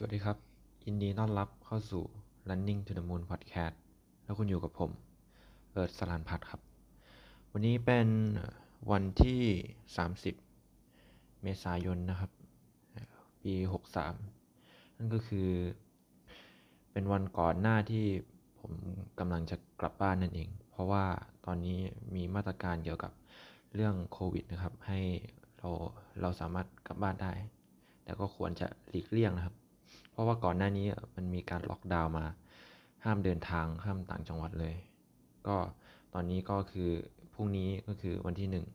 สวัสดีครับ ยินดีต้อนรับเข้าสู่ Running to the Moon Podcast แล้วคุณอยู่กับผม เอิร์ธสลานพัฒครับ วันนี้เป็นวันที่ 30 เมษายนนะครับ ปี 63 นั่นก็คือ เป็นวันก่อนหน้าที่ผมกำลังจะกลับบ้านนั่นเอง เพราะว่าตอนนี้มีมาตรการเกี่ยวกับเรื่องโควิดนะครับ ให้เราเราสามารถกลับบ้านได้แต่ก็ควรจะหลีกเลี่ยงนะครับ ราะว่าก่อนหน้านี้มันมีการล็อกดาวน์มา ห้ามเดินทางห้ามต่างจังหวัดเลย ก็ตอนนี้ก็คือพรุ่งนี้ก็คือวันที่หนึ่ง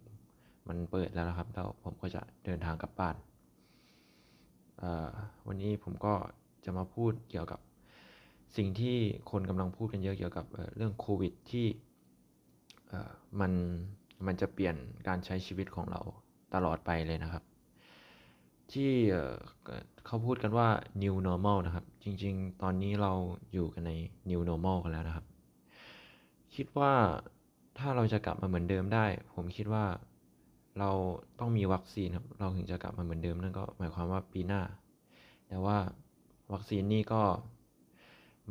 มันเปิดแล้วนะครับแล้วผมก็จะเดินทางกลับบ้านวันนี้ผมก็จะมาพูดเกี่ยวกับสิ่งที่คนกำลังพูดกันเยอะเกี่ยวกับเรื่องโควิดที่มันมันจะเปลี่ยนการใช้ชีวิตของเราตลอดไปเลยนะครับ ที่เขาพูดกันว่า new normal นะครับ จริงๆ ตอนนี้เราอยู่กันใน new normal กันแล้วนะครับ คิดว่าถ้าเราจะกลับมาเหมือนเดิมได้ ผมคิดว่าเราต้องมีวัคซีนครับ เราถึงจะกลับมาเหมือนเดิมนั่นก็หมายความว่าปีหน้า แต่ว่าวัคซีนนี่ก็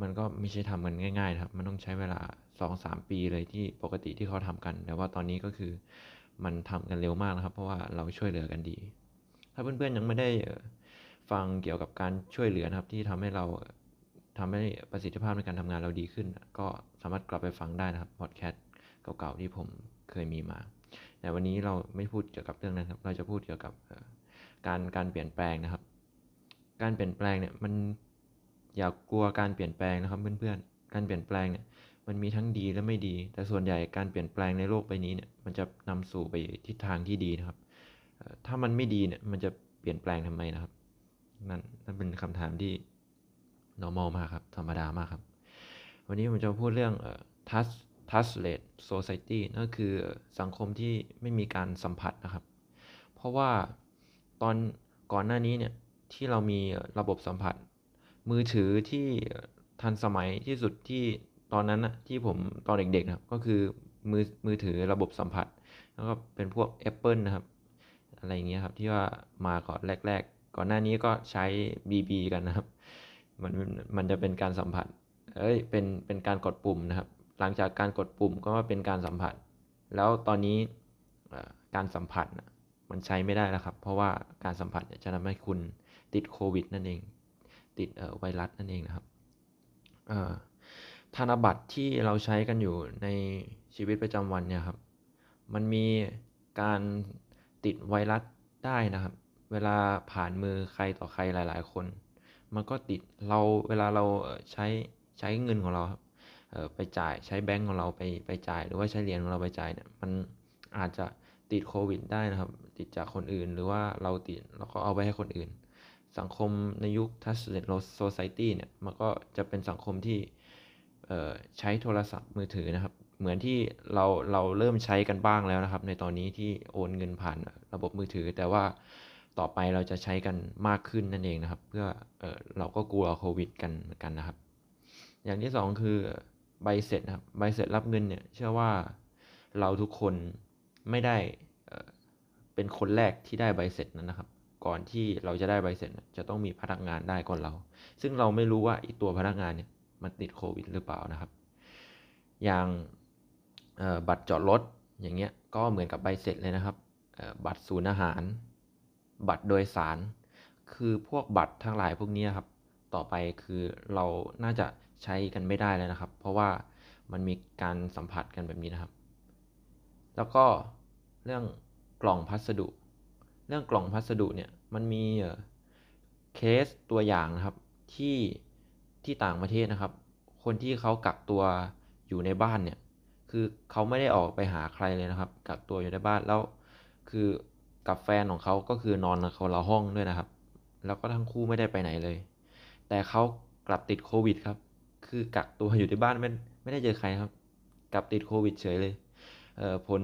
มันก็ไม่ใช่ทำกันง่ายๆครับ มันต้องใช้เวลา 2-3 ปีเลยที่ปกติที่เขาทำกัน แต่ว่าตอนนี้ก็คือมันทำกันเร็วมากนะครับ เพราะว่าเราช่วยเหลือกันดี ถ้าเพื่อนๆยังไม่ได้ฟังเกี่ยวกับการช่วยเหลือนะครับ ที่ทำให้เราทำให้ประสิทธิภาพในการทำงานเราดีขึ้น ก็สามารถกลับไปฟังได้นะครับพอดแคสต์เก่าๆที่ผมเคยมีมา แต่วันนี้เราไม่พูดเกี่ยวกับเรื่องนั้นครับ เราจะพูดเกี่ยวกับการการเปลี่ยนแปลงนะครับ การเปลี่ยนแปลงเนี่ยมันอย่ากกลัวการเปลี่ยนแปลงนะครับเพื่อนๆ การเปลี่ยนแปลงเนี่ยมันมีทั้งดีและไม่ดี แต่ส่วนใหญ่การเปลี่ยนแปลงในโลกใบนี้เนี่ยมันจะนำสู่ไปทิศทางที่ดีนะครับ ถ้ามันไม่ดีเนี่ยมันจะเปลี่ยนแปลงทำไมนะครับ นั่นนั่นเป็นคำถามที่ normal มากครับ ธรรมดามากครับ วันนี้ผมจะพูดเรื่อง touch touchless society นั่นคือสังคมที่ไม่มีการสัมผัสนะครับ เพราะว่าตอนก่อนหน้านี้เนี่ยที่เรามีระบบสัมผัส มือถือที่ทันสมัยที่สุดที่ตอนนั้นนะที่ผมตอนเด็กๆนะครับ ก็คือมือมือถือระบบสัมผัส แล้วก็เป็นพวก Apple นะครับ อะไรเงี้ยครับ ที่ว่ามาก่อนแรก ๆ ก่อนหน้านี้ก็ใช้ BB กันนะครับ มันมันจะเป็นการสัมผัส เอ้ยเป็นเป็นการกดปุ่มนะครับ หลังจากการกดปุ่มก็ว่าเป็นการสัมผัส แล้วตอนนี้การสัมผัสมันใช้ไม่ได้แล้วครับ เพราะว่าการสัมผัสจะทำให้คุณติดโควิดนั่นเอง ติดไวรัสนั่นเองนะครับธนบัตรที่เราใช้กันอยู่ในชีวิตประจำวันเนี่ยครับ มันมีการ ติดไวรัสได้นะครับ เวลาผ่านมือใครต่อใครหลาย ๆ คน มันก็ติดเราเวลาเราใช้ใช้เงินของเราครับไปจ่ายใช้แบงก์ของเราไปไปจ่ายหรือว่าใช้เหรียญของเราไปจ่ายเนี่ยมันอาจจะติดโควิดได้นะครับ ติดจากคนอื่นหรือว่าเราติดเราก็เอาไปให้คนอื่น สังคมในยุคทัสเซนโลโซไซตี้เนี่ยมันก็จะเป็นสังคมที่ใช้โทรศัพท์มือถือนะครับ เหมือนที่เราเราเริ่มใช้กันบ้างแล้วนะครับ ในตอนนี้ที่โอนเงินผ่านระบบมือถือ แต่ว่าต่อไปเราจะใช้กันมากขึ้นนั่นเองนะครับ เพื่อเออเราก็กลัวโควิด กันเหมือนกันนะครับ อย่างที่ 2 คือใบเสร็จครับใบเสร็จรับเงินเนี่ยเชื่อว่าเราทุกคนไม่ได้เป็นคนแรกที่ได้ใบเสร็จนั้นนะครับ ก่อนที่เราจะได้ใบเสร็จจะต้องมีพนักงานได้ก่อนเรา ซึ่งเราไม่รู้ว่าอีตัวพนักงานเนี่ยมันติดโควิดหรือเปล่านะครับ อย่าง บัตรจอดรถอย่างเงี้ยก็เหมือนกับใบเสร็จเลยนะครับ บัตรศูนย์อาหาร บัตรโดยสาร คือพวกบัตรทั้งหลายพวกนี้ครับ ต่อไปคือเราน่าจะใช้กันไม่ได้เลยนะครับ เพราะว่ามันมีการสัมผัสกันแบบนี้นะครับ แล้วก็เรื่องกล่องพัสดุ เรื่องกล่องพัสดุเนี่ยมันมีเคสตัวอย่างนะครับที่ที่ต่างประเทศนะครับ คนที่เขากักตัวอยู่ในบ้านเนี่ย คือเขาไม่ได้ออกไปหาใครเลยนะครับ กักตัวอยู่ในบ้านแล้ว คือกับแฟนของเขาก็คือนอนเขาละห้องด้วยนะครับ แล้วก็ทั้งคู่ไม่ได้ไปไหนเลย แต่เขากลับติดโควิดครับ คือกักตัวอยู่ในบ้านไม่ไม่ได้เจอใครครับ กลับติดโควิดเฉยเลยเอ่อผล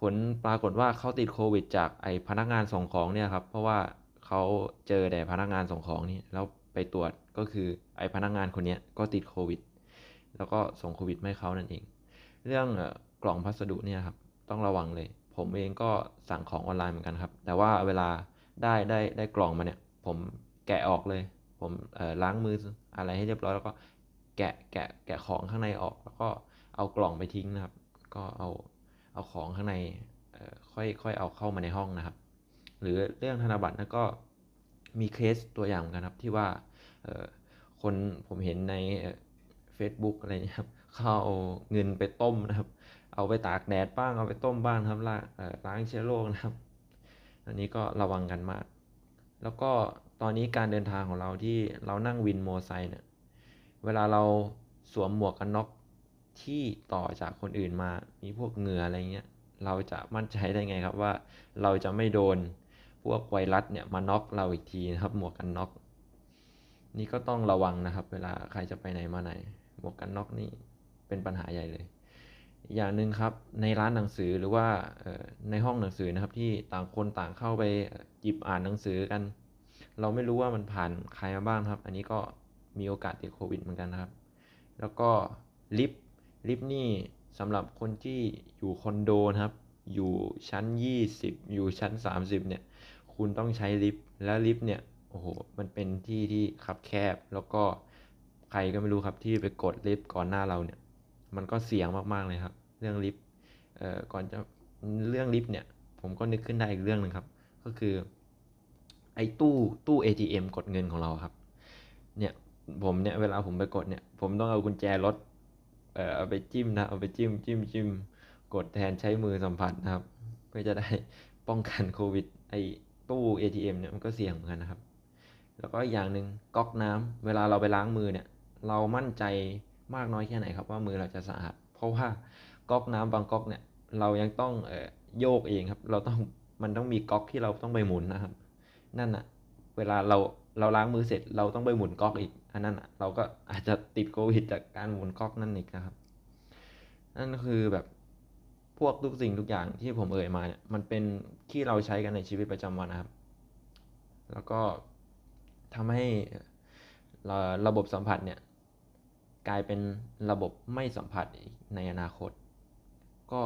ผลปรากฏว่าเขาติดโควิด จากไอพนักงานส่งของเนี่ยครับ เพราะว่าเขาเจอแต่พนักงานส่งของนี่แล้วไปตรวจก็คือไอพนักงานคนนี้ก็ติดโควิด แล้วก็ส่งโควิดให้เขานั่นเอง เรื่องกล่องพัสดุเนี่ยครับต้องระวังเลย ผมเองก็สั่งของออนไลน์เหมือนกันครับ แต่ว่าเวลาได้ได้ได้กล่องมาเนี่ย ผมแกะออกเลย ผมล้างมืออะไรให้เรียบร้อยแล้วก็แกะแกะแกะของข้างในออก แล้วก็เอากล่องไปทิ้งนะครับ ก็เอาเอาของข้างในค่อยค่อยเอาเข้ามาในห้องนะครับ หรือเรื่องธนบัตรนะก็มีเคสตัวอย่างเหมือนกันครับที่ว่าคนผมเห็นใน เฟซบุ๊กอะไรเนี่ยครับเขาเอาเงินไปต้มนะครับ เอาไปตากแดดบ้างเอาไปต้มบ้างครับล้างล้างเชื้อโรคนะครับ อันนี้ก็ระวังกันมาก แล้วก็ตอนนี้การเดินทางของเราที่เรานั่งวินมอไซค์เนี่ยเวลาเราสวมหมวกกันน็อกที่ต่อจากคนอื่นมา มีพวกเหงื่ออะไรเงี้ย เราจะมั่นใจได้ไงครับว่าเราจะไม่โดนพวกไวรัสเนี่ยมาน็อกเราอีกทีนะครับ หมวกกันน็อกนี่ก็ต้องระวังนะครับ เวลาใครจะไปไหนมาไหน หมวกกันน็อกนี่เป็นปัญหาใหญ่เลย อย่างหนึ่งครับในร้านหนังสือหรือว่าในห้องหนังสือนะครับที่ต่างคนต่างเข้าไปหยิบอ่านหนังสือกัน เราไม่รู้ว่ามันผ่านใครมาบ้างครับ อันนี้ก็มีโอกาสติดโควิดเหมือนกันนะครับ แล้วก็ลิฟต์ลิฟต์นี่สำหรับคนที่อยู่คอนโดนะครับ อยู่ชั้น 20 อยู่ชั้น 30 เนี่ย คุณต้องใช้ลิฟต์ แล้วลิฟต์เนี่ย โอ้โห มันเป็นที่ที่คับแคบ แล้วก็ ใครก็ไม่รู้ครับที่ไปกดลิฟต์ก่อนหน้าเราเนี่ย มันก็เสี่ยงมากๆเลยครับ เรื่องลิฟต์เอ่อก่อนจะเรื่องลิฟต์เนี่ย ผมก็นึกขึ้นได้อีกเรื่องหนึ่งครับ ก็คือ ไอ้ตู้ตู้ ATM กดเงินของเราครับ เนี่ยผมเนี่ยเวลาผมไปกดเนี่ย ผมต้องเอากุญแจรถเอ่อเอาไปจิ้มนะเอาไปจิ้มจิ้มจิ้มกดแทนใช้มือสัมผัสนะครับเพื่อจะได้ป้องกันโควิดไอ้ตู้ ATM เนี่ยมันก็เสี่ยงเหมือนกันนะครับ แล้วก็อีกอย่างหนึ่งก๊อกน้ำเวลาเราไปล้างมือเนี่ย เรามั่นใจมากน้อยแค่ไหนครับว่ามือเราจะสะอาด เพราะว่าก๊อกน้ำบางก๊อกเนี่ยเรายังต้องเอ่อโยกเองครับ เราต้องมันต้องมีก๊อกที่เราต้องไปหมุนนะครับ นั่นอะเวลาเราเราล้างมือเสร็จเราต้องไปหมุนก๊อกอีก อันนั้นอะเราก็อาจจะติดโควิดจากการหมุนก๊อกนั่นอีกนะครับ นั่นคือแบบพวกทุกสิ่งทุกอย่างที่ผมเอ่ยมาเนี่ยมันเป็นที่เราใช้กันในชีวิตประจำวันนะครับ แล้วก็ทำให้ระบบสัมผัสเนี่ย กลายเป็นระบบไม่สัมผัสในอนาคต ก็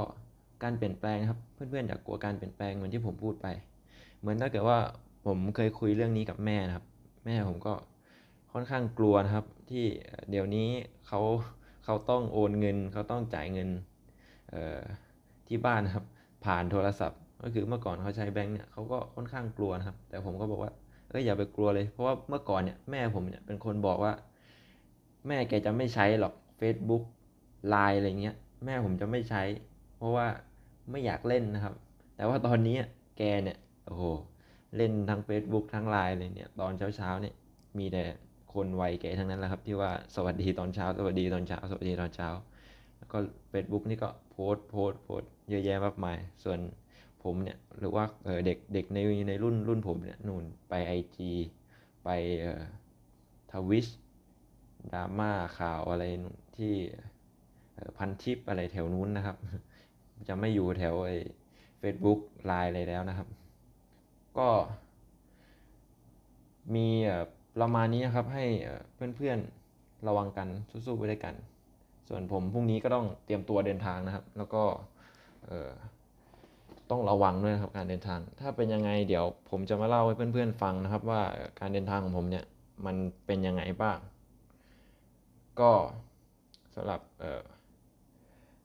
การเปลี่ยนแปลงครับเพื่อนๆอย่ากกลัวการเปลี่ยนแปลงเหมือนที่ผมพูดไป เหมือนถ้าเกิดว่าผมเคยคุยเรื่องนี้กับแม่นะครับ แม่ผมก็ค่อนข้างกลัวนะครับ ที่เดี๋ยวนี้เขาเขาต้องโอนเงิน เขาต้องจ่ายเงินที่บ้านนะครับ ผ่านโทรศัพท์ ก็คือเมื่อก่อนเขาใช้แบงค์เนี่ยเขาก็ค่อนข้างกลัวนะครับ แต่ผมก็บอกว่าเอ้ยอย่าไปกลัวเลย เพราะว่าเมื่อก่อนเนี่ยแม่ผมเนี่ยเป็นคนบอกว่า แม่แกจะไม่ใช้หรอก Facebook ไลน์อะไรเงี้ย แม่ผมจะไม่ใช้ เพราะว่าไม่อยากเล่นนะครับ แต่ว่าตอนนี้แกเนี่ยโอ้โหเล่นทั้ง Facebook ทั้งไลน์เลยเนี่ยตอนเช้าๆเนี่ยมีแต่คนวัยแกทั้งนั้นแหละครับ ที่ว่าสวัสดีตอนเช้า สวัสดีตอนเช้า สวัสดีตอนเช้า แล้วก็ Facebook นี่ก็โพส์โพส์โพส์เยอะแยะมากมาย ส่วนผมเนี่ยหรือว่าเออเด็กเด็กในในรุ่นรุ่นผมเนี่ยนู่นไป IG ไปเอ่อทวิช ดราม่าข่าวอะไรที่พันทิปอะไรแถวนู้นนะครับ จะไม่อยู่แถวไอ้ Facebook ไลน์อะไรแล้วนะครับ ก็มีประมาณนี้นะครับให้เพื่อนๆระวังกันสู้ๆไปด้วยกัน ส่วนผมพรุ่งนี้ก็ต้องเตรียมตัวเดินทางนะครับ แล้วก็ต้องระวังด้วยนะครับการเดินทาง ถ้าเป็นยังไงเดี๋ยวผมจะมาเล่าให้เพื่อนๆฟังนะครับ ว่าการเดินทางของผมเนี่ยมันเป็นยังไงบ้าง ก็สำหรับ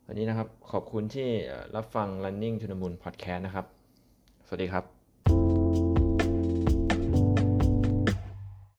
วันนี้นะครับขอบคุณที่รับฟัง Running to the Moon Podcast นะครับ สวัสดีครับ